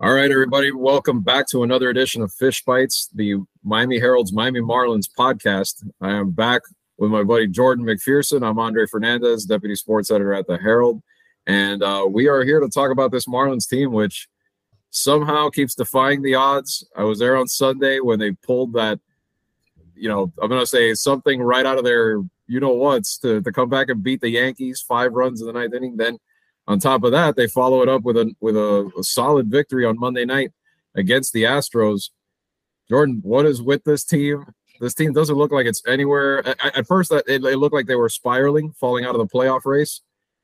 All right, everybody, welcome back to another edition of Fish Bytes, the Miami Herald's Miami Marlins podcast. I am back with my buddy Jordan McPherson. I'm Andre Fernandez, deputy sports editor at the Herald, and uh, we are here to talk about this Marlins team, which somehow keeps defying the odds. I was there on Sunday when they pulled that, you know, I'm going to say something right out of their, you know what's to, to come back and beat the Yankees five runs in the ninth inning. Then on top of that, they follow it up with a with a, a solid victory on Monday night against the Astros. Jordan, what is with this team? This team doesn't look like it's anywhere. At, at first, it, it looked like they were spiraling, falling out of the playoff race,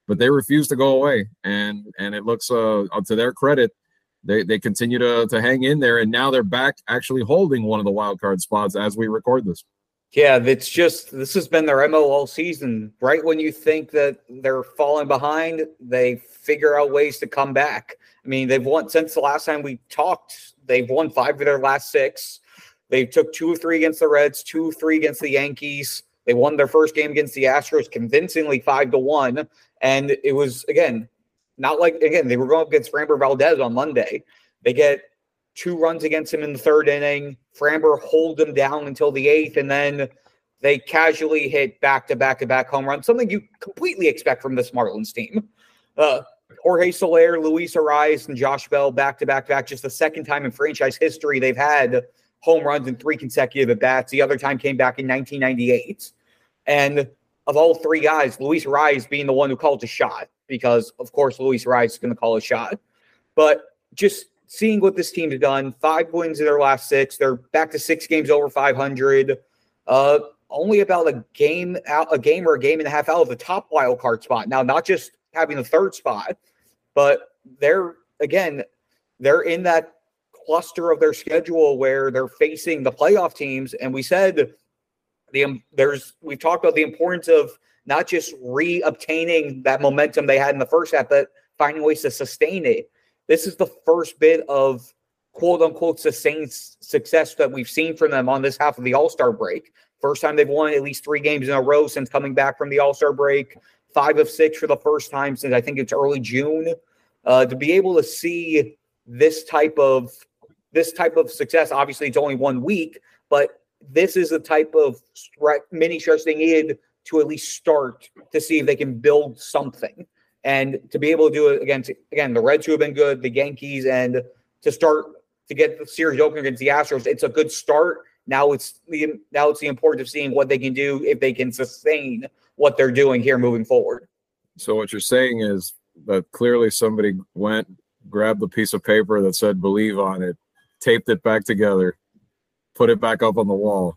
but they refused to go away. And and it looks, uh, to their credit, they they continue to to hang in there. And now they're back, actually holding one of the wild card spots as we record this. Yeah, it's just this has been their MO all season. Right when you think that they're falling behind, they figure out ways to come back. I mean, they've won since the last time we talked, they've won five of their last six. They took two or three against the Reds, two or three against the Yankees. They won their first game against the Astros convincingly five to one. And it was again, not like again, they were going up against Framber Valdez on Monday. They get two runs against him in the third inning. Framber hold them down until the eighth, and then they casually hit back to back to back home runs, something you completely expect from this Marlins team. Uh, Jorge Soler, Luis Arraez, and Josh Bell back to back back. Just the second time in franchise history they've had home runs in three consecutive at bats. The other time came back in 1998. And of all three guys, Luis Arraez being the one who called a shot, because of course Luis Arraez is going to call a shot. But just seeing what this team has done, five wins in their last six. They're back to six games over 500. Uh, only about a game out, a game or a game and a half out of the top wild card spot. Now, not just having the third spot, but they're again, they're in that cluster of their schedule where they're facing the playoff teams. And we said the um, there's we've talked about the importance of not just re-obtaining that momentum they had in the first half, but finding ways to sustain it. This is the first bit of quote unquote sustained success that we've seen from them on this half of the All Star break. First time they've won at least three games in a row since coming back from the All Star break. Five of six for the first time since I think it's early June. Uh, to be able to see this type of this type of success, obviously it's only one week, but this is the type of mini stretch they needed to at least start to see if they can build something. And to be able to do it against again the Reds who have been good, the Yankees, and to start to get the series open against the Astros, it's a good start. Now it's the now it's the importance of seeing what they can do if they can sustain what they're doing here moving forward. So what you're saying is that clearly somebody went, grabbed the piece of paper that said believe on it, taped it back together, put it back up on the wall.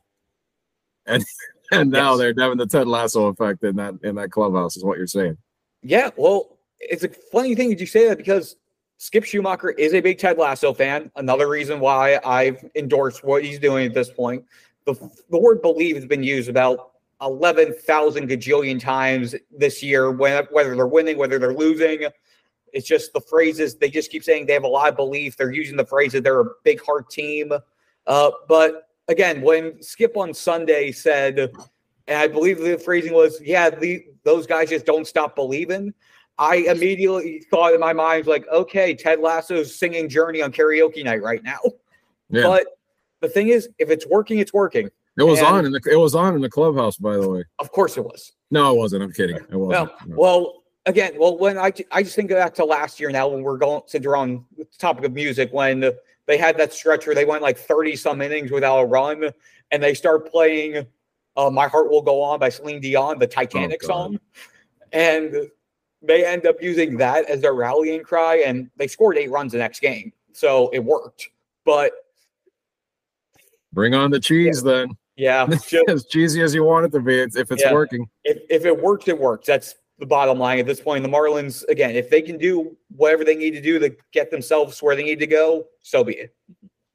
And and now yes. they're having the Ted Lasso effect in that in that clubhouse is what you're saying. Yeah, well, it's a funny thing that you say that because Skip Schumaker is a big Ted Lasso fan. Another reason why I've endorsed what he's doing at this point. The, the word believe has been used about 11,000 gajillion times this year, whether they're winning, whether they're losing. It's just the phrases, they just keep saying they have a lot of belief. They're using the phrase that they're a big heart team. Uh, but again, when Skip on Sunday said, and I believe the phrasing was, yeah, the, those guys just don't stop believing. I immediately thought in my mind, like, okay, Ted Lasso's singing Journey on karaoke night right now. Yeah. But the thing is, if it's working, it's working. It was and, on in the it was on in the clubhouse, by the way. Of course, it was. No, it wasn't. I'm kidding. It wasn't. Well, no. well, again, well, when I I just think back to last year now when we're going since we're on the topic of music when they had that stretch where they went like 30 some innings without a run, and they start playing uh, "My Heart Will Go On" by Celine Dion, the Titanic oh, song, and they end up using that as their rallying cry, and they scored eight runs the next game, so it worked. But bring on the cheese yeah. then. Yeah, as cheesy as you want it to be, it's, if it's yeah. working. If if it works, it works. That's the bottom line at this point. The Marlins, again, if they can do whatever they need to do to get themselves where they need to go, so be it.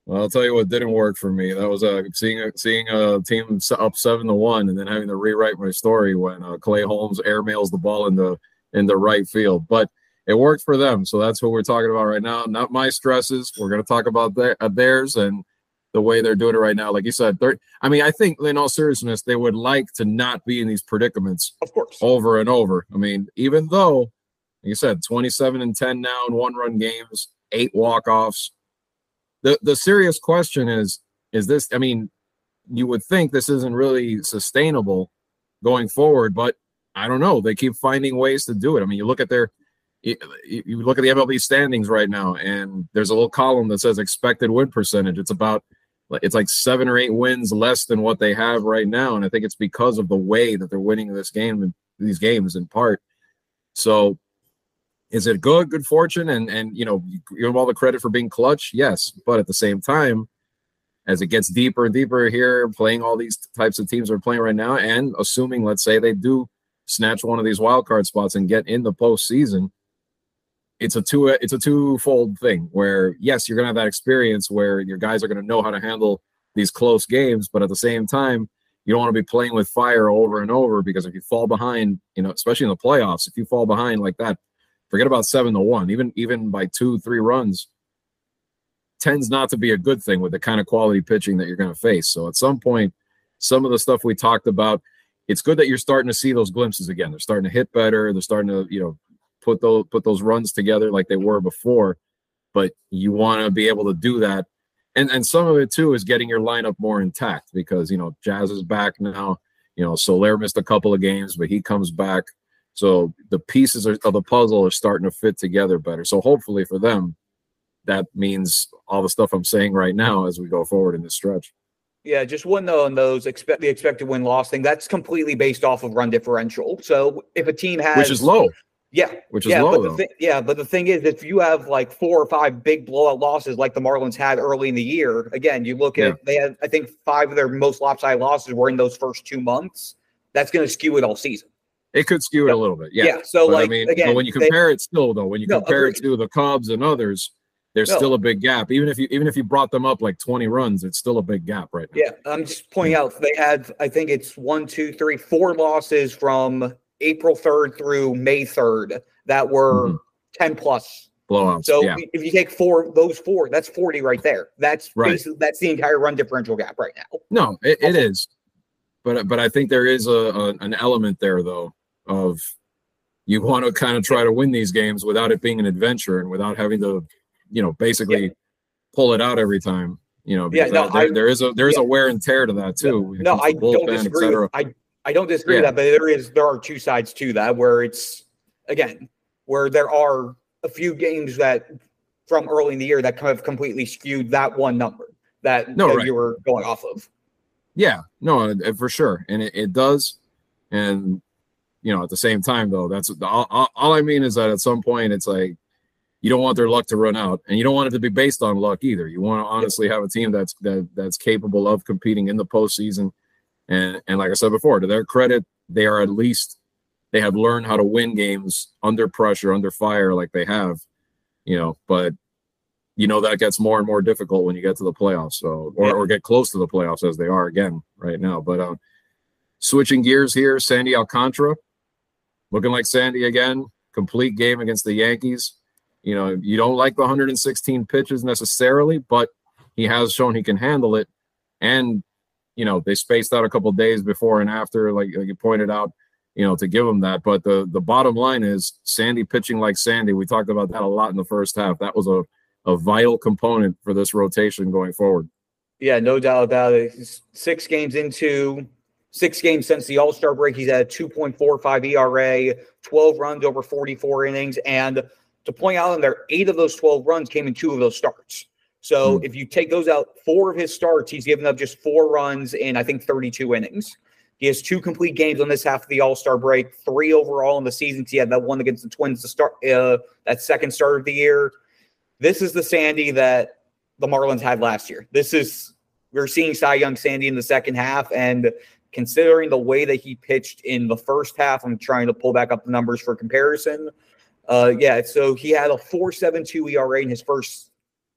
Well, I'll tell you what didn't work for me. That was uh, seeing a, seeing a team up seven to one, and then having to rewrite my story when uh, Clay Holmes airmails the ball into in the right field. But it worked for them. So that's what we're talking about right now. Not my stresses. We're going to talk about their, uh, theirs and the way they're doing it right now. Like you said, I mean, I think in all seriousness, they would like to not be in these predicaments, of course, over and over. I mean, even though, like you said, 27 and 10 now in one run games, eight walk-offs. The the serious question is is this I mean, you would think this isn't really sustainable going forward, but I don't know. They keep finding ways to do it. I mean, you look at their you, you look at the MLB standings right now, and there's a little column that says expected win percentage. It's about it's like seven or eight wins less than what they have right now, and I think it's because of the way that they're winning this game and these games in part. So, is it good? Good fortune, and and you know you have all the credit for being clutch, yes, but at the same time, as it gets deeper and deeper here, playing all these types of teams are playing right now, and assuming let's say they do snatch one of these wild card spots and get in the postseason it's a two it's a twofold thing where yes you're to have that experience where your guys are to know how to handle these close games but at the same time you don't want to be playing with fire over and over because if you fall behind you know especially in the playoffs if you fall behind like that forget about seven to one even even by two three runs tends not to be a good thing with the kind of quality pitching that you're going to face so at some point some of the stuff we talked about it's good that you're starting to see those glimpses again they're starting to hit better they're starting to you know put those put those runs together like they were before. But you want to be able to do that, and and some of it too is getting your lineup more intact because you know Jazz is back now. You know Soler missed a couple of games, but he comes back. So the pieces of the puzzle are starting to fit together better. So hopefully for them, that means all the stuff I'm saying right now as we go forward in this stretch. Yeah, just one though on those expect the expected win loss thing. That's completely based off of run differential. So if a team has which is low, yeah, which is yeah, low. But the thi- yeah, but the thing is, if you have like four or five big blowout losses like the Marlins had early in the year, again, you look at Yeah. they had I think five of their most lopsided losses were in those first two months. That's going to skew it all season. It could skew it a little bit. Yeah. Yeah. so but like I mean, again, but when you they- compare it still though, when you No, compare it to the Cubs and others, there's No. still a big gap. Even if you even if you brought them up like 20 runs, it's still a big gap right now. Yeah, I'm just pointing out they had I think it's one, two, three, four losses from April 3rd through May 3rd that were Mhm. 10 plus. Blowouts. So yeah. if you take four, those four, that's 40 right there. That's Right. basically that's the entire run differential gap right now. No, it, it is. But but I think there is a, a an element there though of you want to kind of try to win these games without it being an adventure and without having to, you know, basically pull it out every time. You know, Yeah, no, there, I- there is a there is yeah. a wear and tear to that too. it No, I don't disagree. With, I I don't disagree with that, but there is there are two sides to that where it's again where there are a few games that from early in the year that kind of completely skewed that one number that, No, that right. you were going off of. Yeah, no, uh, for sure, and it, it does. And you know, at the same time, though, that's all, all, I mean is that at some point, it's like you don't want their luck to run out, and you don't want it to be based on luck either. You want to honestly have a team that's that that's capable of competing in the postseason. And and like I said before, to their credit, they are at least they have learned how to win games under pressure, under fire, like they have. You know, but you know that gets more and more difficult when you get to the playoffs so or, or get close to the playoffs as they are again right now but um switching gears here sandy alcantara looking like sandy again complete game against the yankees. You know you don't like the 116 pitches necessarily but he has shown he can handle it. And you know they spaced out a couple days before and after like, like you pointed out you know to give him that. But the the bottom line is sandy pitching like sandy. We talked about that a lot in the first half. That was a a vital component for this rotation going forward. Yeah, no doubt about it. Six games into six games since the All Star break, he's at a 2.45 ERA, 12 runs over 44 innings. And to point out, in there, eight of those 12 runs came in two of those starts. So Hmm. if you take those out, four of his starts, he's given up just four runs in, I think, 32 innings. He has two complete games on this half of the All Star break, three overall in the season. He had that one against the Twins to start uh, that second start of the year. This is the Sandy that the Marlins had last year. This is we're seeing Cy Young Sandy in the second half, and considering the way that he pitched in the first half, I'm trying to pull back up the numbers for comparison. Uh, yeah, so he had a 4.72 ERA in his first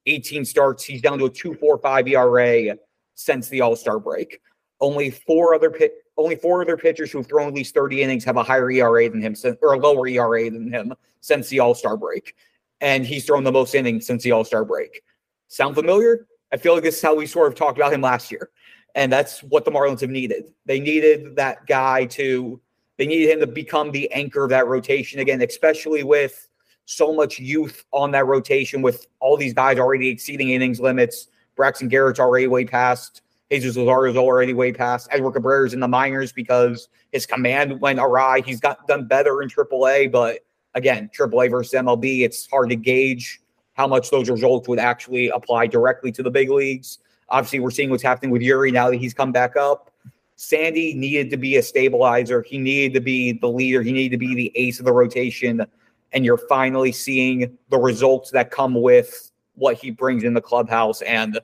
18 starts. He's down to a 2.45 ERA since the All Star break. Only four other pit, only four other pitchers who've thrown at least 30 innings have a higher ERA than him, since, or a lower ERA than him since the All Star break, and he's thrown the most innings since the All Star break. Sound familiar? I feel like this is how we sort of talked about him last year. And that's what the Marlins have needed. They needed that guy to, they needed him to become the anchor of that rotation again, especially with so much youth on that rotation with all these guys already exceeding innings limits. Braxton Garrett's already way past. Jesus Luzardo's already way past. Edward Cabrera's in the minors because his command went awry. He's got done better in AAA, but again, AAA versus MLB, it's hard to gauge how much those results would actually apply directly to the big leagues. Obviously, we're seeing what's happening with Eury now that he's come back up. Sandy needed to be a stabilizer. He needed to be the leader. He needed to be the ace of the rotation. And you're finally seeing the results that come with what he brings in the clubhouse. And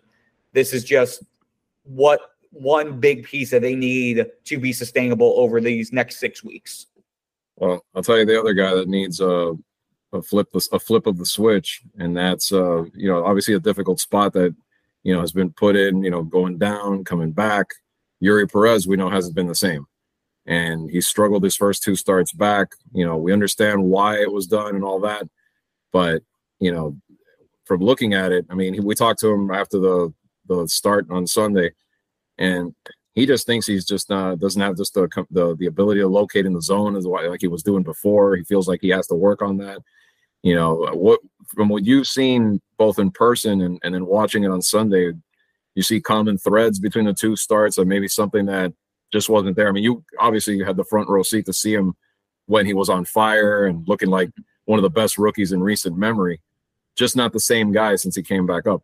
this is just what one big piece that they need to be sustainable over these next six weeks. Well, I'll tell you the other guy that needs a, a flip a flip of the switch, and that's uh, you know obviously a difficult spot that you know has been put in. You know, going down, coming back. Eury Perez, we know hasn't been the same, and he struggled his first two starts back. You know, we understand why it was done and all that, but you know, from looking at it, I mean, we talked to him after the the start on Sunday, and he just thinks he's just uh, doesn't have just the, the the ability to locate in the zone as like he was doing before. He feels like he has to work on that. You know what from what you've seen both in person and, and then watching it on Sunday, you see common threads between the two starts, or maybe something that just wasn't there. I mean, you obviously had the front row seat to see him when he was on fire and looking like one of the best rookies in recent memory. Just not the same guy since he came back up.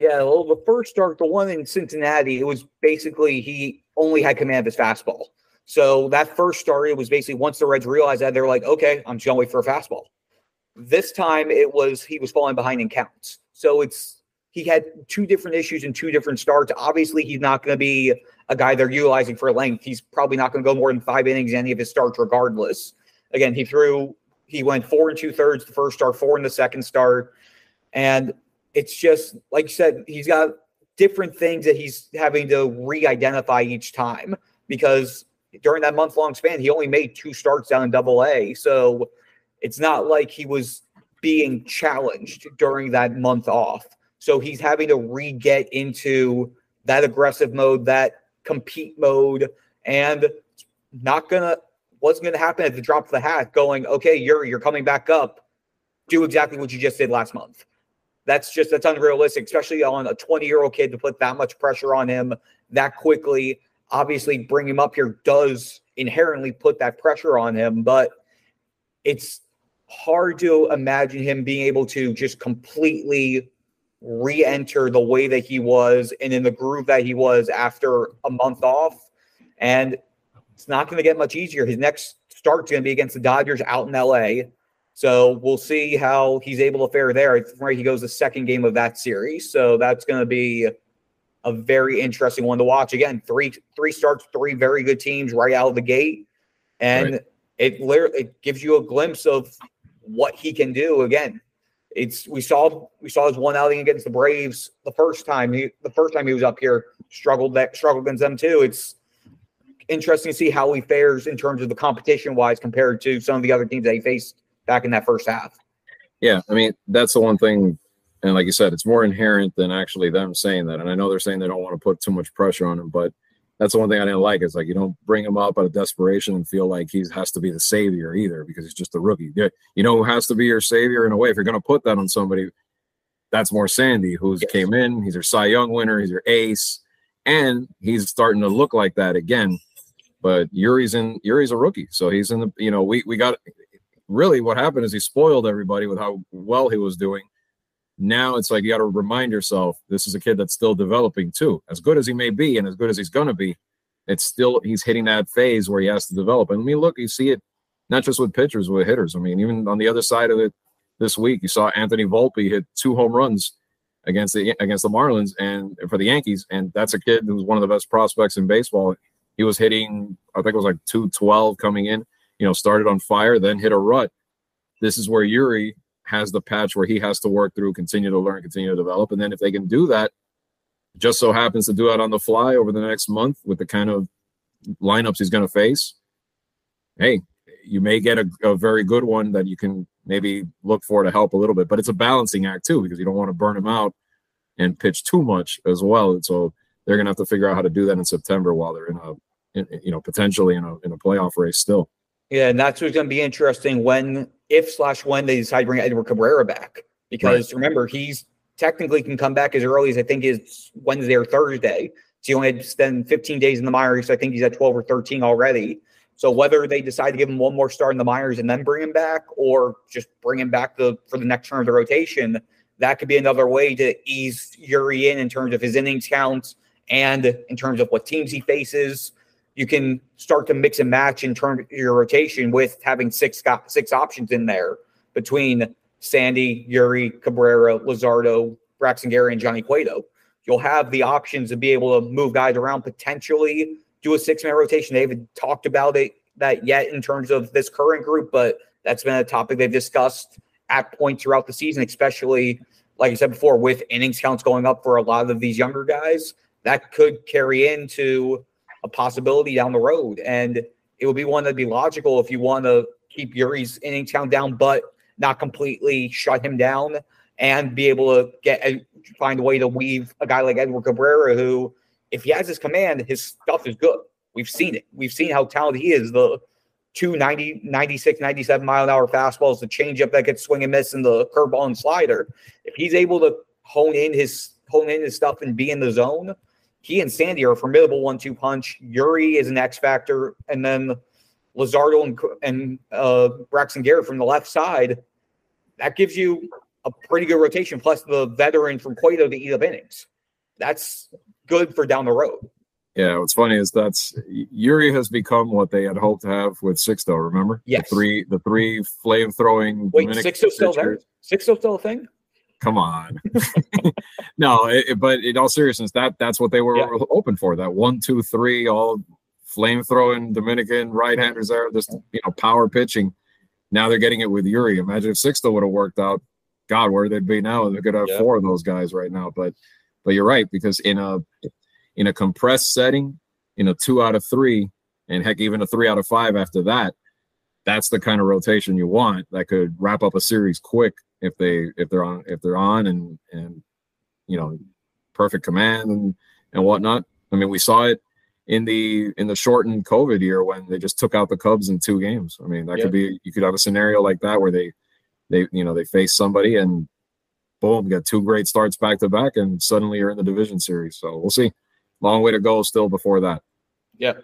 Yeah, well, the first start, the one in Cincinnati, it was basically he only had command of his fastball. So that first start, it was basically once the Reds realized that, they're like, okay, I'm just going to wait for a fastball. This time it was he was falling behind in counts. So it's he had two different issues in two different starts. Obviously, he's not going to be a guy they're utilizing for length. He's probably not going to go more than five innings in any of his starts, regardless. Again, he threw, he went four and two thirds the first start, four in the second start. And it's just like you said, he's got different things that he's having to re-identify each time because during that month long span, he only made two starts down in double A. So it's not like he was being challenged during that month off. So he's having to re get into that aggressive mode, that compete mode, and not gonna what's gonna happen at the drop of the hat, going, okay, you're you're coming back up. Do exactly what you just did last month. That's just that's unrealistic, especially on a 20 year old kid to put that much pressure on him that quickly. Obviously, bring him up here does inherently put that pressure on him, but it's hard to imagine him being able to just completely re-enter the way that he was and in the groove that he was after a month off. And it's not going to get much easier. His next start's going to be against the Dodgers out in LA. So we'll see how he's able to fare there. Right, he goes the second game of that series. So that's going to be a very interesting one to watch. Again, three three starts, three very good teams right out of the gate, and right. it literally it gives you a glimpse of what he can do. Again, it's we saw we saw his one outing against the Braves the first time he the first time he was up here struggled that struggled against them too. It's interesting to see how he fares in terms of the competition wise compared to some of the other teams that he faced back in that first half. Yeah, I mean that's the one thing, and like you said, it's more inherent than actually them saying that. And I know they're saying they don't want to put too much pressure on him, but that's the one thing I didn't like. Is like you don't bring him up out of desperation and feel like he has to be the savior either because he's just a rookie. You know who has to be your savior in a way? If you're going to put that on somebody, that's more Sandy, who's yes. came in. He's your Cy Young winner. He's your ace, and he's starting to look like that again. But Eury's in. Eury's a rookie, so he's in the. You know, we we got really what happened is he spoiled everybody with how well he was doing. Now it's like you got to remind yourself this is a kid that's still developing too. As good as he may be and as good as he's going to be, it's still he's hitting that phase where he has to develop. And I mean, look, you see it not just with pitchers, with hitters. I mean, even on the other side of it this week, you saw Anthony Volpe hit two home runs against the against the Marlins and for the Yankees, and that's a kid who's one of the best prospects in baseball. He was hitting, I think it was like 212 coming in you know, started on fire, then hit a rut. This is where Eury has the patch where he has to work through, continue to learn, continue to develop. And then if they can do that, just so happens to do it on the fly over the next month with the kind of lineups he's going to face, hey, you may get a, a, very good one that you can maybe look for to help a little bit. But it's a balancing act too, because you don't want to burn him out and pitch too much as well. And so they're going to have to figure out how to do that in September while they're in a, in, you know, potentially in a in a playoff race still Yeah, and that's what's going to be interesting when, if slash when they decide to bring Edward Cabrera back, because right. remember he's technically can come back as early as I think is Wednesday or Thursday. So he only had to spend 15 days in the minors. So I think he's at 12 or 13 already. So whether they decide to give him one more start in the minors and then bring him back, or just bring him back the for the next turn of the rotation, that could be another way to ease Eury in in terms of his innings counts and in terms of what teams he faces. You can start to mix and match terms of your rotation with having six six options in there between Sandy, Eury, Cabrera, Luzardo, Braxton Garrett, and Johnny Cueto. You'll have the options to be able to move guys around, potentially do a six man rotation. They haven't talked about it that yet in terms of this current group, but that's been a topic they've discussed at points throughout the season, especially like I said before, with innings counts going up for a lot of these younger guys, that could carry into a possibility down the road. And it would be one that'd be logical if you want to keep Eury's inning count down, but not completely shut him down and be able to get and find a way to weave a guy like Edward Cabrera, who, if he has his command, his stuff is good. We've seen it. We've seen how talented he is. The two 90, 96, 97 mile an hour fastballs, the changeup that gets swing and miss, and the curveball and slider. If he's able to hone in his hone in his stuff and be in the zone, he and Sandy are a formidable one-two punch. Eury is an X factor, and then Luzardo and, and uh, Braxton Garrett from the left side. That gives you a pretty good rotation, plus the veteran from Cueto to eat up innings. That's good for down the road. Yeah, what's funny is that's Eury has become what they had hoped to have with Sixto. Remember? Yes. The three, the three flame throwing. Wait, Sixto still there? Sixto still a thing? Come on. no, it, but in all seriousness, that that's what they were yeah. open for. That one, two, three, all flame throwing Dominican right handers there, just you know, power pitching. Now they're getting it with Eury. Imagine if Sixto would have worked out. God, where they'd be now? They could have yeah. four of those guys right now. But but you're right because in a in a compressed setting, in a two out of three, and heck, even a three out of five after that, that's the kind of rotation you want that could wrap up a series quick if they if they're on if they're on and and you know perfect command and and whatnot. I mean, we saw it in the in the shortened COVID year when they just took out the Cubs in two games. I mean, that could be you could have a scenario like that where they they you know they face somebody and boom, get two great starts back to back, and suddenly you're in the division series. So we'll see. Long way to go still before that. Yeah.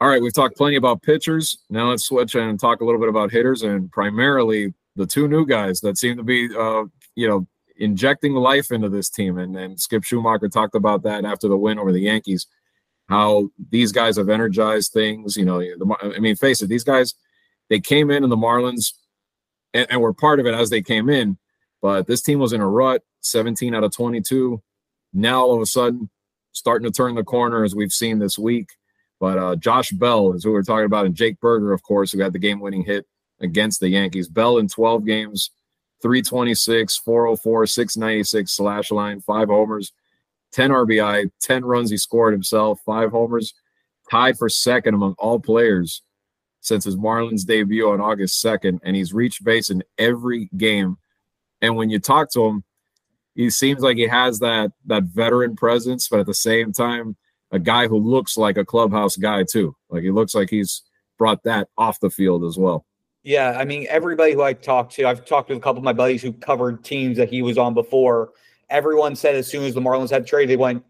All right, we've talked plenty about pitchers. Now let's switch and talk a little bit about hitters, and primarily the two new guys that seem to be, uh, you know, injecting life into this team. And, and Skip Schumaker talked about that after the win over the Yankees, how these guys have energized things. You know, the, I mean, face it, these guys, they came in and the Marlins and, and were part of it as they came in, but this team was in a rut, 17 out of 22. Now all of a sudden, starting to turn the corner as we've seen this week. But uh, Josh Bell is who we're talking about, and Jake Burger, of course, who had the game-winning hit against the Yankees. Bell in 12 games, 326, 404, 696 slash line, five homers, 10 RBI, 10 runs he scored himself, five homers, tied for second among all players since his Marlins debut on August 2nd. And he's reached base in every game. And when you talk to him, he seems like he has that that veteran presence, but at the same time, a guy who looks like a clubhouse guy too. Like he looks like he's brought that off the field as well. Yeah, I mean, everybody who I talked to, I've talked to a couple of my buddies who covered teams that he was on before. Everyone said as soon as the Marlins had traded, they went,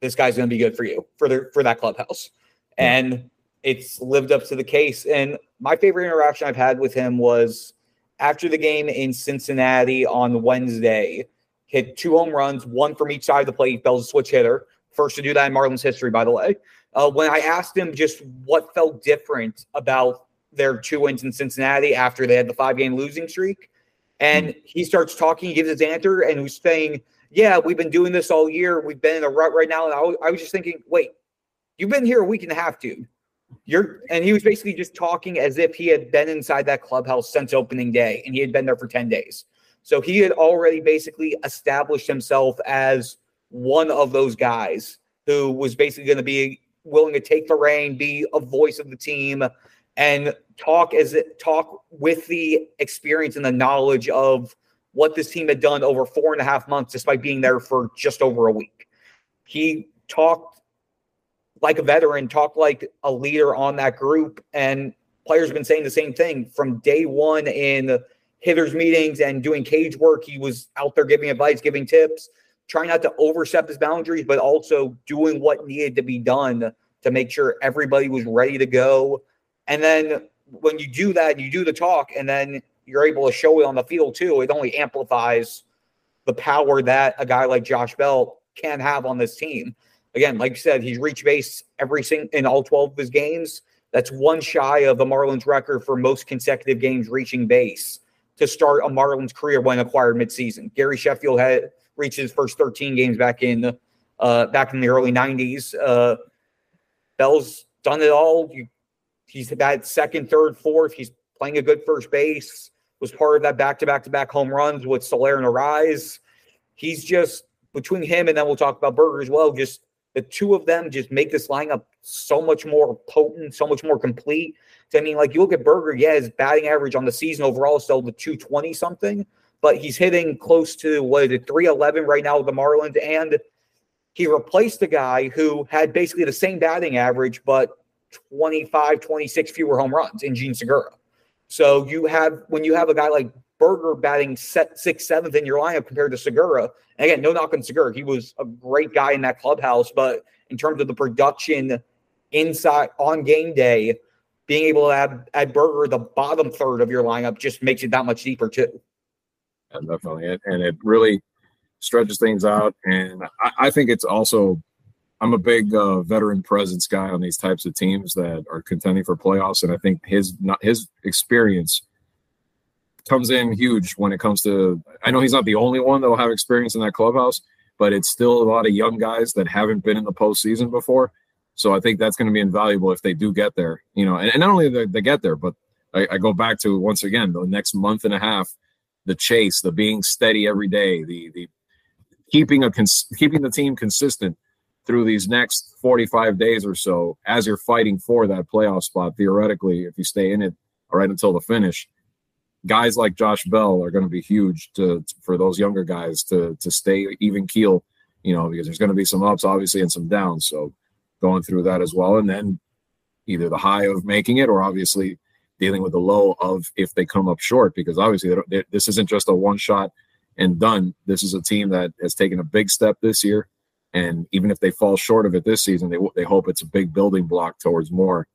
"This guy's going to be good for you for their for that clubhouse," yeah. and it's lived up to the case. And my favorite interaction I've had with him was after the game in Cincinnati on Wednesday. Hit two home runs, one from each side of the plate. Bell's a switch hitter, first to do that in Marlins history, by the way. Uh, when I asked him just what felt different about their two wins in Cincinnati after they had the five game losing streak. And mm-hmm. he starts talking, he gives his answer, and he's saying, Yeah, we've been doing this all year. We've been in a rut right now. And I, I was just thinking, Wait, you've been here a week and a half, dude. You're, and he was basically just talking as if he had been inside that clubhouse since opening day and he had been there for 10 days. So he had already basically established himself as one of those guys who was basically going to be willing to take the reign, be a voice of the team, and talk as it talk with the experience and the knowledge of what this team had done over four and a half months, despite being there for just over a week. He talked like a veteran, talked like a leader on that group. And players have been saying the same thing from day one in hitters meetings and doing cage work. He was out there giving advice, giving tips, trying not to overstep his boundaries, but also doing what needed to be done to make sure everybody was ready to go. And then when you do that, you do the talk, and then you're able to show it on the field too. It only amplifies the power that a guy like Josh Bell can have on this team. Again, like you said, he's reached base every single in all 12 of his games. That's one shy of the Marlins record for most consecutive games reaching base to start a Marlins career when acquired midseason. Gary Sheffield had reached his first 13 games back in uh, back in the early 90s. Uh, Bell's done it all. You, he's had second, third, fourth. He's playing a good first base. Was part of that back to back to back home runs with Soler and Arraez. He's just between him and then we'll talk about Burger as well. Just the two of them just make this lineup so much more potent, so much more complete. I mean, like you look at Burger, yeah, his batting average on the season overall is still the 220 something, but he's hitting close to what is it, 311 right now with the Marlins. And he replaced a guy who had basically the same batting average, but 25, 26 fewer home runs in Jean Segura. So you have when you have a guy like Burger batting set sixth, seventh in your lineup compared to Segura. And again, no knock on Segura. He was a great guy in that clubhouse, but in terms of the production inside on game day, being able to add, add Burger the bottom third of your lineup just makes it that much deeper too. Yeah, definitely. And it really stretches things out. And I, I think it's also, I'm a big uh, veteran presence guy on these types of teams that are contending for playoffs. And I think his not his experience comes in huge when it comes to. I know he's not the only one that will have experience in that clubhouse, but it's still a lot of young guys that haven't been in the postseason before. So I think that's going to be invaluable if they do get there. You know, and, and not only they, they get there, but I, I go back to once again the next month and a half, the chase, the being steady every day, the the keeping a cons- keeping the team consistent through these next 45 days or so as you're fighting for that playoff spot theoretically if you stay in it right until the finish guys like Josh Bell are going to be huge to for those younger guys to to stay even keel, you know, because there's going to be some ups obviously and some downs. So going through that as well, and then either the high of making it or obviously dealing with the low of if they come up short, because obviously they this isn't just a one shot and done. This is a team that has taken a big step this year. And even if they fall short of it this season, they, they hope it's a big building block towards more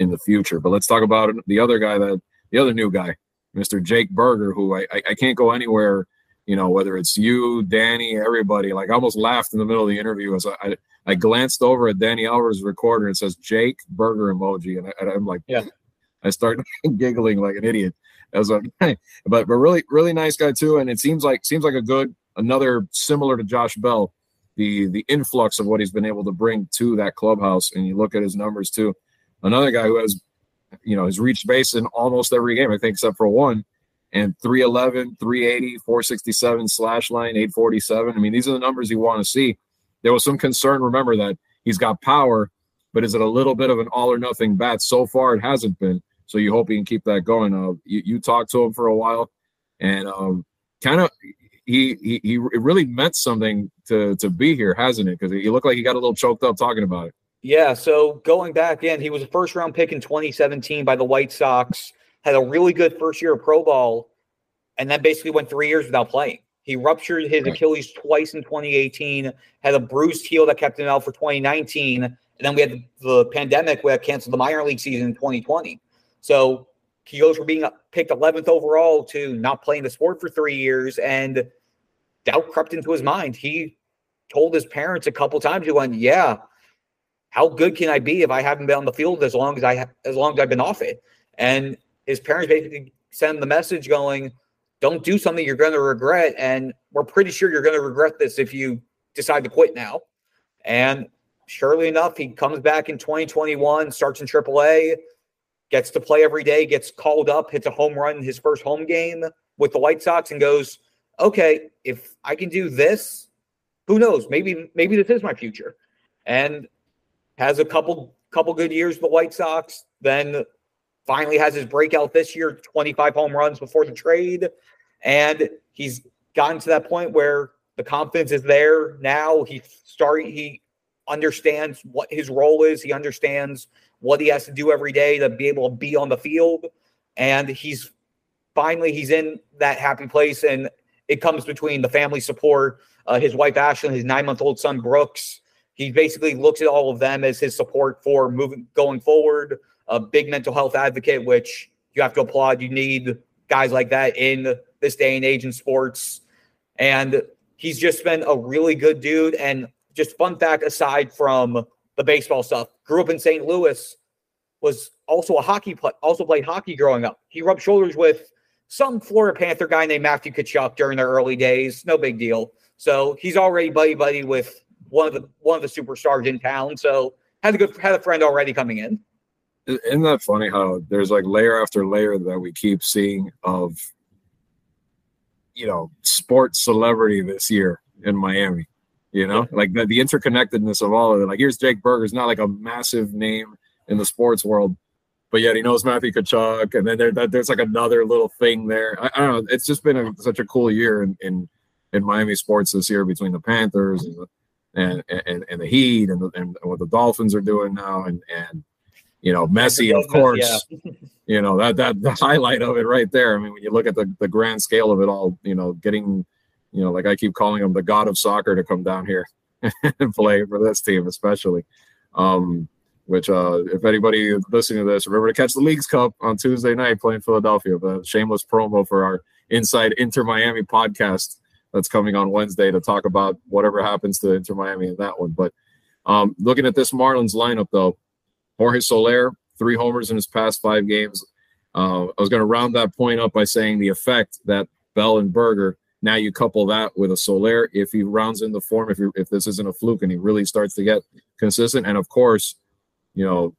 in the future. But let's talk about the other guy that the other new guy Mr. Jake Burger, who I, I, I can't go anywhere, you know, whether it's you, Danny, everybody. Like I almost laughed in the middle of the interview as I, I, glanced over at Danny Alvarez recorder and says Jake Burger emoji, and, I, am like, yeah, I start giggling like an idiot. As a, but but really really nice guy too, and it seems like seems like a good another similar to Josh Bell, the the influx of what he's been able to bring to that clubhouse, and you look at his numbers too. Another guy who has you know, has reached base in almost every game, I think, except for one. And 311, 380, 467 slash line, 847. I mean, these are the numbers you want to see. There was some concern, remember, that he's got power, but is it a little bit of an all or nothing bat? So far, it hasn't been. So you hope he can keep that going. Uh, you, you talked to him for a while, and um, kind of he, he he it really meant something to to be here, hasn't it? Because he looked like he got a little choked up talking about it. Yeah, so going back in, he was a first round pick in 2017 by the White Sox, had a really good first year of Pro Ball, and then basically went three years without playing. He ruptured his Achilles twice in 2018, had a bruised heel that kept him out for 2019, and then we had the pandemic where canceled the minor league season in 2020. So he goes from being picked 11th overall to not playing the sport for three years, and doubt crept into his mind. He told his parents a couple times, he went, Yeah, how good can I be if I haven't been on the field as long as I have, as long as I've been off it? And his parents basically send the message going, "Don't do something you're going to regret." And we're pretty sure you're going to regret this if you decide to quit now. And surely enough, he comes back in 2021, starts in AAA, gets to play every day, gets called up, hits a home run his first home game with the White Sox, and goes, "Okay, if I can do this, who knows? Maybe maybe this is my future." And has a couple couple good years with the White Sox, then finally has his breakout this year, 25 home runs before the trade. And he's gotten to that point where the confidence is there now. He started he understands what his role is. He understands what he has to do every day to be able to be on the field. And he's finally he's in that happy place. And it comes between the family support, uh, his wife Ashley, his nine month old son Brooks. He basically looks at all of them as his support for moving going forward. A big mental health advocate, which you have to applaud. You need guys like that in this day and age in sports. And he's just been a really good dude. And just fun fact aside from the baseball stuff, grew up in St. Louis, was also a hockey play, also played hockey growing up. He rubbed shoulders with some Florida Panther guy named Matthew Tkachuk during their early days. No big deal. So he's already buddy buddy with one of the one of the superstars in town. So had a good had a friend already coming in. Isn't that funny how there's like layer after layer that we keep seeing of you know sports celebrity this year in Miami. You know, like the, the interconnectedness of all of it. Like here's Jake Burger's not like a massive name in the sports world, but yet he knows Matthew Tkachuk, and then there, there's like another little thing there. I, I don't know. It's just been a, such a cool year in, in in Miami sports this year between the Panthers and the, and, and and the Heat and, the, and what the Dolphins are doing now, and and you know Messi, of course. Yeah. you know that that the highlight of it right there. I mean, when you look at the the grand scale of it all, you know, getting you know, like I keep calling him the god of soccer to come down here and play for this team, especially. Um, which, uh, if anybody listening to this, remember to catch the Leagues Cup on Tuesday night playing Philadelphia. The shameless promo for our Inside Inter Miami podcast that's coming on Wednesday to talk about whatever happens to Inter Miami in that one. But um, looking at this Marlins lineup, though, Jorge Soler, three homers in his past five games. Uh, I was going to round that point up by saying the effect that Bell and Burger now you couple that with a Soler. If he rounds in the form, if if this isn't a fluke and he really starts to get consistent, and of course, you know,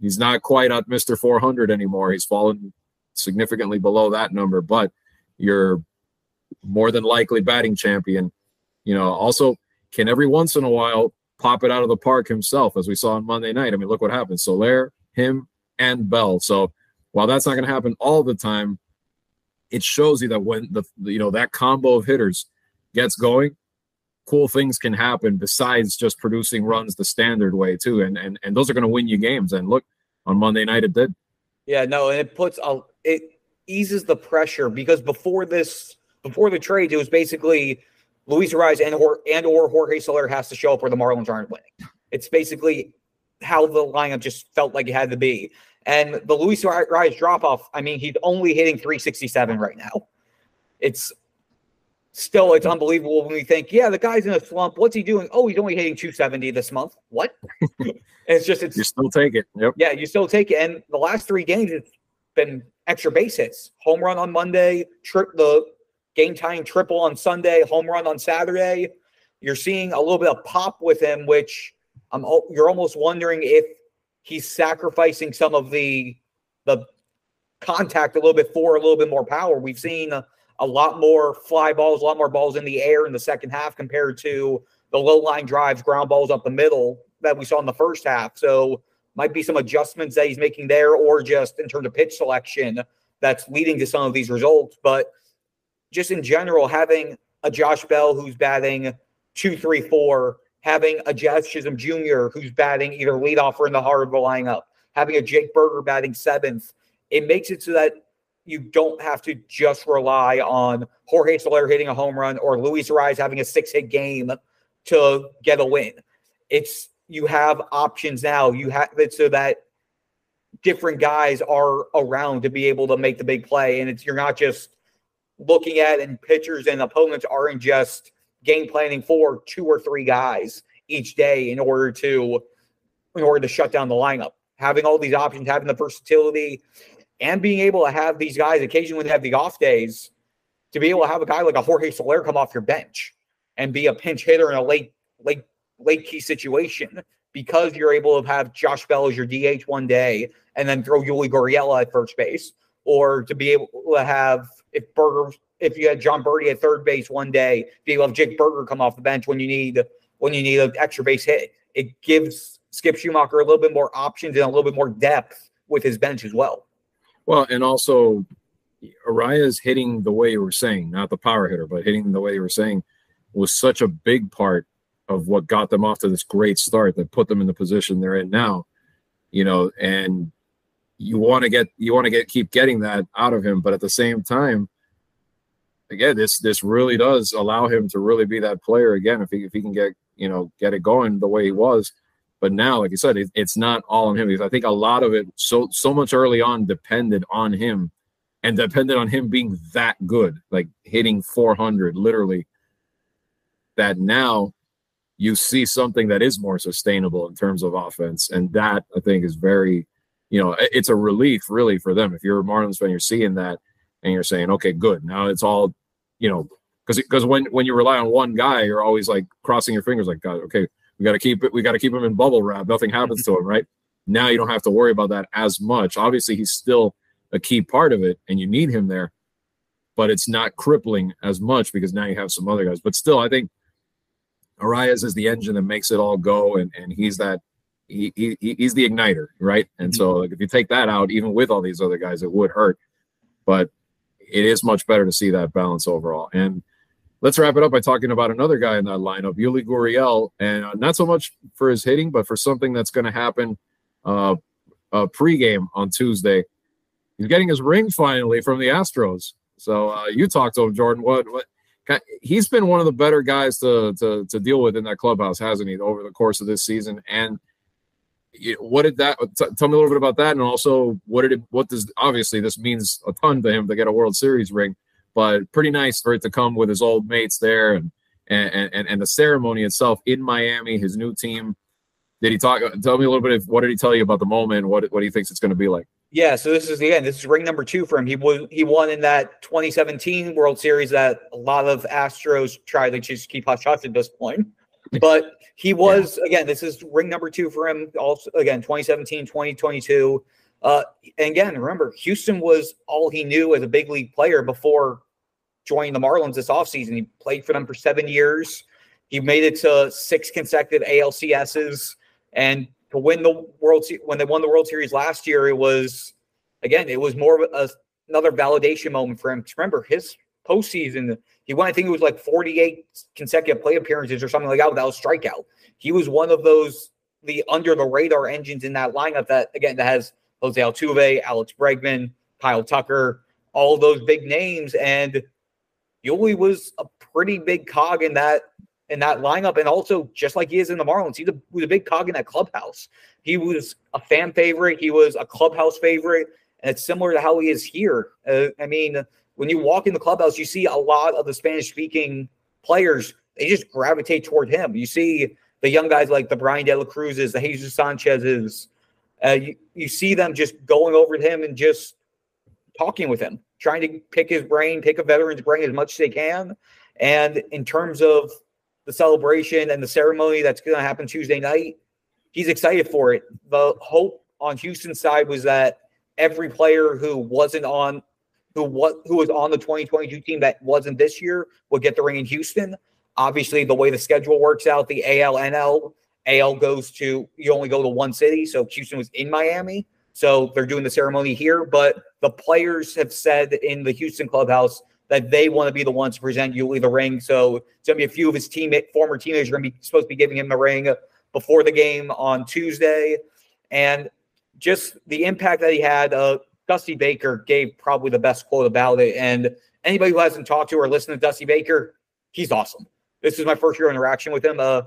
he's not quite at Mr. 400 anymore. He's fallen significantly below that number, but you're more than likely batting champion. You know, also can every once in a while pop it out of the park himself, as we saw on Monday night. I mean, look what happened. Soler, him, and Bell. So while that's not going to happen all the time, it shows you that when the you know that combo of hitters gets going, cool things can happen besides just producing runs the standard way too. And and and those are going to win you games. And look, on Monday night it did. Yeah, no, and it puts a it eases the pressure because before this before the trade, it was basically Luis Arraez and or and or Jorge Soler has to show up or the Marlins aren't winning. It's basically how the lineup just felt like it had to be. And the Luis Arraez drop off, I mean, he's only hitting 367 right now. It's still it's unbelievable when we think, yeah, the guy's in a slump. What's he doing? Oh, he's only hitting 270 this month. What? it's just it's you still take it. Yep. Yeah, you still take it. And the last three games, it's been extra base hits. Home run on Monday, trip the game tying triple on Sunday, home run on Saturday. You're seeing a little bit of pop with him, which I'm you're almost wondering if he's sacrificing some of the the contact a little bit for a little bit more power. We've seen a, a, lot more fly balls, a lot more balls in the air in the second half compared to the low line drives, ground balls up the middle that we saw in the first half. So might be some adjustments that he's making there, or just in terms of pitch selection that's leading to some of these results. But just in general, having a Josh Bell who's batting two, three, four having a Jazz Chisholm Jr. who's batting either leadoff or in the heart of the lineup, having a Jake Burger batting seventh, it makes it so that you don't have to just rely on Jorge Soler hitting a home run or Luis Arraez having a six hit game to get a win. It's you have options now. You have it so that different guys are around to be able to make the big play. And it's you're not just looking at and pitchers and opponents aren't just game planning for two or three guys each day in order to in order to shut down the lineup. Having all these options, having the versatility, and being able to have these guys occasionally have the off days, to be able to have a guy like a Jorge Soler come off your bench and be a pinch hitter in a late late late key situation because you're able to have Josh Bell as your DH one day and then throw Yuli Gurriel at first base, or to be able to have if Burger if you had Jon Berti at third base one day, able to have Jake Burger come off the bench when you need when you need an extra base hit. It gives Skip Schumaker a little bit more options and a little bit more depth with his bench as well. Well, and also Arraez hitting the way you were saying, not the power hitter, but hitting the way you were saying was such a big part of what got them off to this great start that put them in the position they're in now. You know, and you want to get you want to get keep getting that out of him, but at the same time, again, this this really does allow him to really be that player again if he if he can get you know get it going the way he was. But now, like you said, it, it's not all on him because I think a lot of it so so much early on depended on him and depended on him being that good, like hitting 400 literally. That now you see something that is more sustainable in terms of offense, and that I think is very, you know, it's a relief really for them. If you're a Marlins fan, you're seeing that and you're saying, okay, good. Now it's all, you know, because because when when you rely on one guy, you're always like crossing your fingers, like God, okay, we got to keep it, we got to keep him in bubble wrap. Nothing happens to him, right? Now you don't have to worry about that as much. Obviously, he's still a key part of it, and you need him there, but it's not crippling as much because now you have some other guys. But still, I think Arraez is the engine that makes it all go, and and he's that he, he he's the igniter, right? And mm-hmm. so like, if you take that out, even with all these other guys, it would hurt. But it is much better to see that balance overall. And let's wrap it up by talking about another guy in that lineup, Yuli Gurriel, and uh, not so much for his hitting, but for something that's going to happen uh, uh, pregame on Tuesday. He's getting his ring finally from the Astros. So uh, you talked to him, Jordan. What what? He's been one of the better guys to, to to deal with in that clubhouse, hasn't he, over the course of this season? And what did that tell me a little bit about that and also what did it what does obviously this means a ton to him to get a world series ring but pretty nice for it to come with his old mates there and and and, and the ceremony itself in miami his new team. Did he talk tell me a little bit of what did he tell you about the moment? What what he thinks it's going to be like? Yeah so this is again this is ring number two for him. He won he won in that 2017 world series that a lot of astros try to just keep hush hush at this point but he was yeah. again. This is ring number two for him. Also, again, 2017, 2022. Uh, and again, remember, Houston was all he knew as a big league player before joining the Marlins this offseason. He played for them for seven years. He made it to six consecutive ALCSs, and to win the World Se- when they won the World Series last year, it was again, it was more of a, another validation moment for him. Remember, his postseason, he won, I think it was like 48 consecutive play appearances or something like that without a strikeout. He was one of those, the under the radar engines in that lineup that, again, that has Jose Altuve, Alex Bregman, Kyle Tucker, all those big names. And Yuli was a pretty big cog in that in that lineup, and also just like he is in the Marlins, he was a big cog in that clubhouse. He was a fan favorite. He was a clubhouse favorite, and it's similar to how he is here. Uh, I mean, when you walk in the clubhouse, you see a lot of the Spanish speaking players. They just gravitate toward him. You see the young guys like the Bryan De La Cruzes, the Jesus Sanchez's. Uh, you, you see them just going over to him and just talking with him, trying to pick his brain, pick a veteran's brain as much as they can. And in terms of the celebration and the ceremony that's going to happen Tuesday night, he's excited for it. The hope on Houston's side was that every player who wasn't on who what who was on the 2022 team that wasn't this year would get the ring in Houston. Obviously, the way the schedule works out, the AL NL AL goes to you only go to one city, so Houston was in Miami, so they're doing the ceremony here. But the players have said in the Houston clubhouse that they want to be the ones to present Yuli the ring. So it's gonna be a few of his teammate former teammates are gonna be supposed to be giving him the ring before the game on Tuesday, and just the impact that he had. Uh, Dusty Baker gave probably the best quote about it. And anybody who hasn't talked to or listened to Dusty Baker, he's awesome. This is my first year interaction with him. Uh,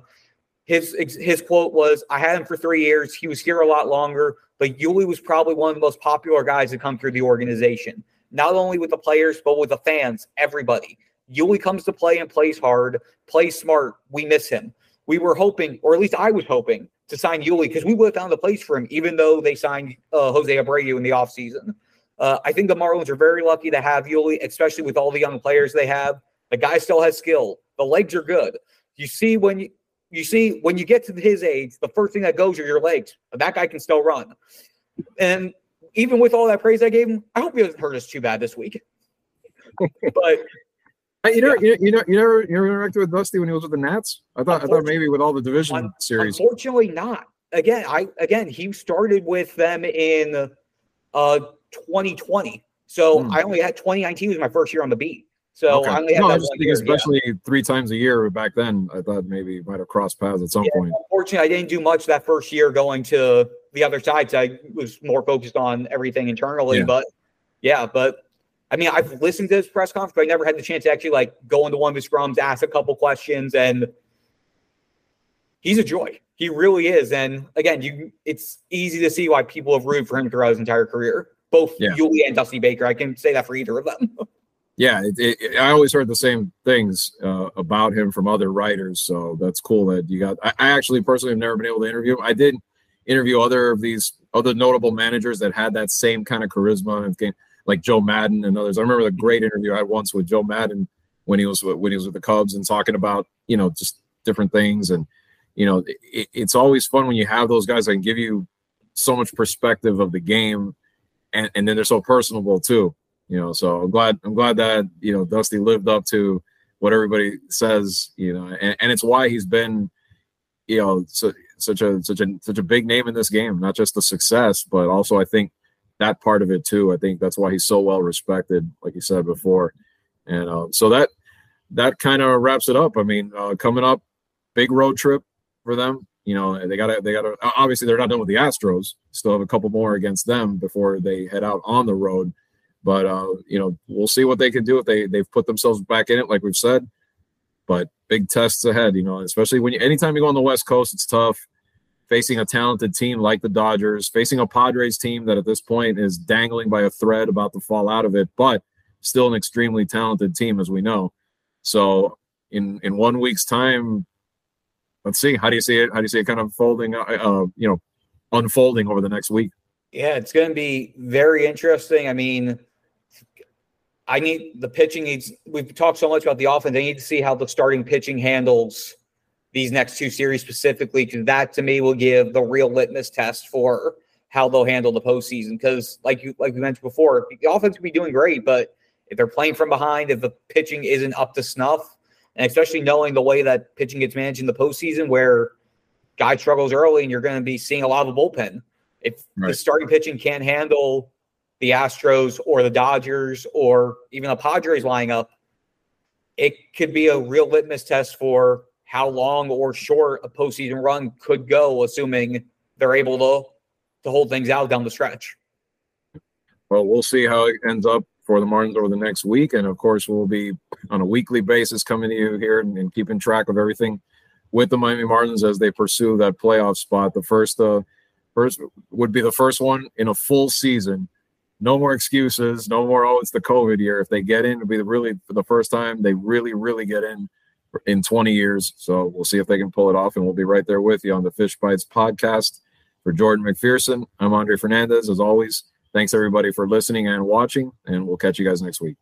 his his quote was, "I had him for three years. He was here a lot longer, but Yuli was probably one of the most popular guys to come through the organization. Not only with the players, but with the fans, everybody. Yuli comes to play and plays hard, plays smart. We miss him. We were hoping, or at least I was hoping, to sign Yuli because we would have found a place for him, even though they signed uh, Jose Abreu in the offseason. Uh, I think the Marlins are very lucky to have Yuli, especially with all the young players they have. The guy still has skill. The legs are good. You see when you you see when you get to his age, the first thing that goes are your legs. That guy can still run. And even with all that praise I gave him, I hope he doesn't hurt us too bad this week. but you know, yeah. you, know, you never, you never interacted with Dusty when he was with the Nats. I thought, I thought maybe with all the division un- series. Unfortunately, not. Again, I again he started with them in uh 2020, so hmm. I only had 2019 was my first year on the beat. So okay. I only had no, I one thinking year, especially three times a year back then. I thought maybe might have crossed paths at some yeah. point. Unfortunately, I didn't do much that first year going to the other side. So I was more focused on everything internally. Yeah. But yeah, but I mean, I've listened to his press conference, but I never had the chance to actually like go into one of his scrums, ask a couple questions, and he's a joy. He really is. And again, you it's easy to see why people have rooted for him throughout his entire career. Both Yeah. Yuli and Dusty Baker. I can say that for either of them. Yeah, it, it, I always heard the same things uh, about him from other writers. So that's cool that you got. I, I actually personally have never been able to interview. him. I did interview other of these other notable managers that had that same kind of charisma and game, like Joe Maddon and others. I remember the great interview I had once with Joe Maddon when he was when he was with the Cubs and talking about you know just different things and you know it, it's always fun when you have those guys that can give you so much perspective of the game and, and then they're so personable too you know so i'm glad i'm glad that you know dusty lived up to what everybody says you know and, and it's why he's been you know so, such a such a such a big name in this game not just the success but also i think that part of it too. I think that's why he's so well respected like you said before. And uh, so that that kind of wraps it up. I mean uh, coming up big road trip for them you know they gotta they gotta obviously they're not done with the astros. Still have a couple more against them before they head out on the road. But uh, you know, we'll see what they can do if they they've put themselves back in it, like we've said. But big tests ahead, you know, especially when you anytime you go on the West Coast, it's tough. Facing a talented team like the Dodgers, facing a Padres team that at this point is dangling by a thread about to fall out of it, but still an extremely talented team, as we know. So in in one week's time, let's see how do you see it? How do you see it kind of folding? Uh, uh, you know, unfolding over the next week? Yeah, it's going to be very interesting. I mean, I need the pitching needs. We've talked so much about the offense. I need to see how the starting pitching handles these next two series specifically, because that to me will give the real litmus test for how they'll handle the postseason. Because like you like we mentioned before, the offense will be doing great, but if they're playing from behind, if the pitching isn't up to snuff, and especially knowing the way that pitching gets managed in the postseason, where guy struggles early and you're going to be seeing a lot of the bullpen. If the starting pitching can't handle the Astros or the Dodgers or even the Padres lining up, it could be a real litmus test for how long or short a postseason run could go, assuming they're able to to hold things out down the stretch. Well, we'll see how it ends up for the Marlins over the next week. And of course, we'll be on a weekly basis coming to you here and, and keeping track of everything with the Miami Marlins as they pursue that playoff spot. The first, uh, first would be the first one in a full season. No more excuses. No more, oh, it's the COVID year. If they get in, it'll be really for the first time they really, really get in in 20 years. So we'll see if they can pull it off. And we'll be right there with you on the Fish Bytes podcast. For Jordan McPherson, I'm Andre Fernandez. As always, thanks everybody for listening and watching, and we'll catch you guys next week.